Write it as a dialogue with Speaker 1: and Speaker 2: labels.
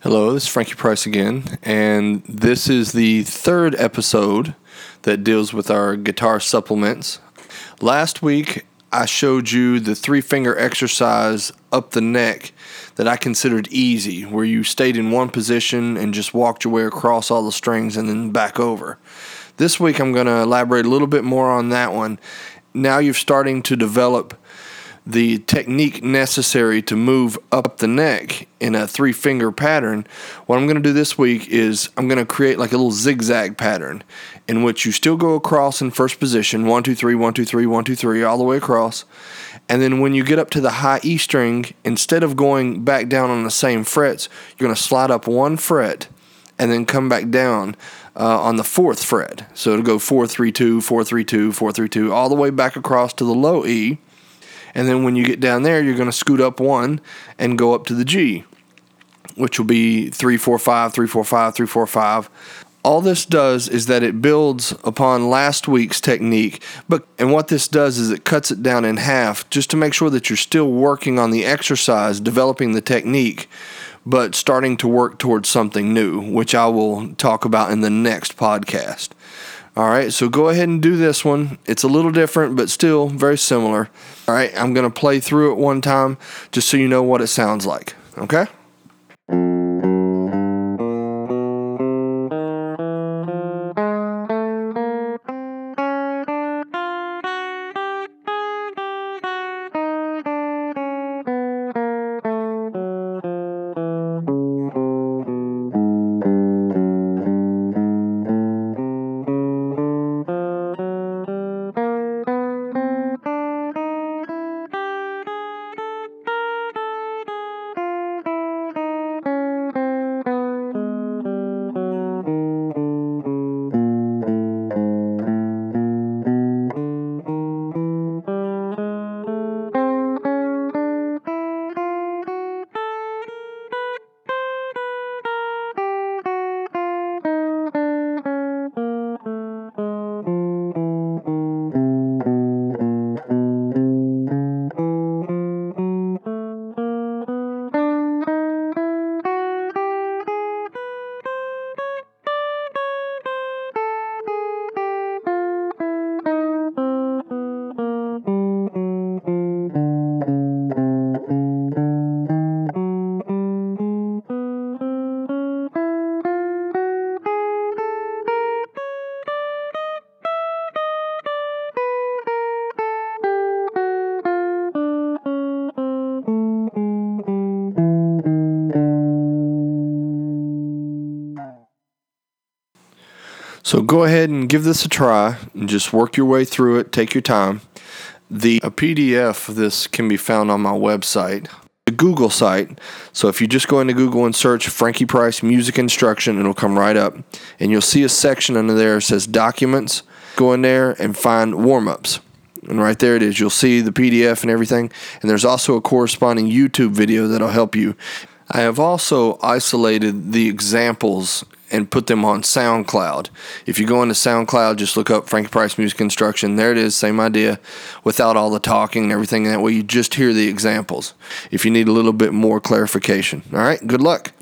Speaker 1: Hello, this is Frankie Price again, and this is the third episode that deals with our guitar supplements. Last week, I showed you the three finger exercise up the neck that I considered easy, where you stayed in one position and just walked your way across all the strings and then back over. This week, I'm going to elaborate a little bit more on that one. Now you're starting to develop the technique necessary to move up the neck in a three finger pattern, what I'm going to do this week is I'm going to create like a little zigzag pattern in which you still go across in first position one, two, three, one, two, three, one, two, three, all the way across. And then when you get up to the high E string, instead of going back down on the same frets, you're going to slide up one fret and then come back down uh, on the fourth fret. So it'll go four, three, two, four, three, two, four, three, two, all the way back across to the low E and then when you get down there, you're going to scoot up one and go up to the G, which will be three, four, five, three, four, five, three, four, five. All this does is that it builds upon last week's technique, but and what this does is it cuts it down in half just to make sure that you're still working on the exercise, developing the technique, but starting to work towards something new, which I will talk about in the next podcast. All right, so go ahead and do this one. It's a little different, but still very similar. All right, I'm going to play through it one time just so you know what it sounds like. Okay? So go ahead and give this a try and just work your way through it. Take your time. The PDF of this can be found on my website, the Google site. So if you just go into Google and search Frankie Price music instruction, it'll come right up, and you'll see a section under there that says documents. Go in there and find warm ups. And right there it is. You'll see the PDF and everything. And there's also a corresponding YouTube video that'll help you. I have also isolated the examples and put them on SoundCloud. If you go into SoundCloud, just look up Frankie Price Music Instruction. There it is, same idea, without all the talking and everything. That way you just hear the examples if you need a little bit more clarification. All right, good luck.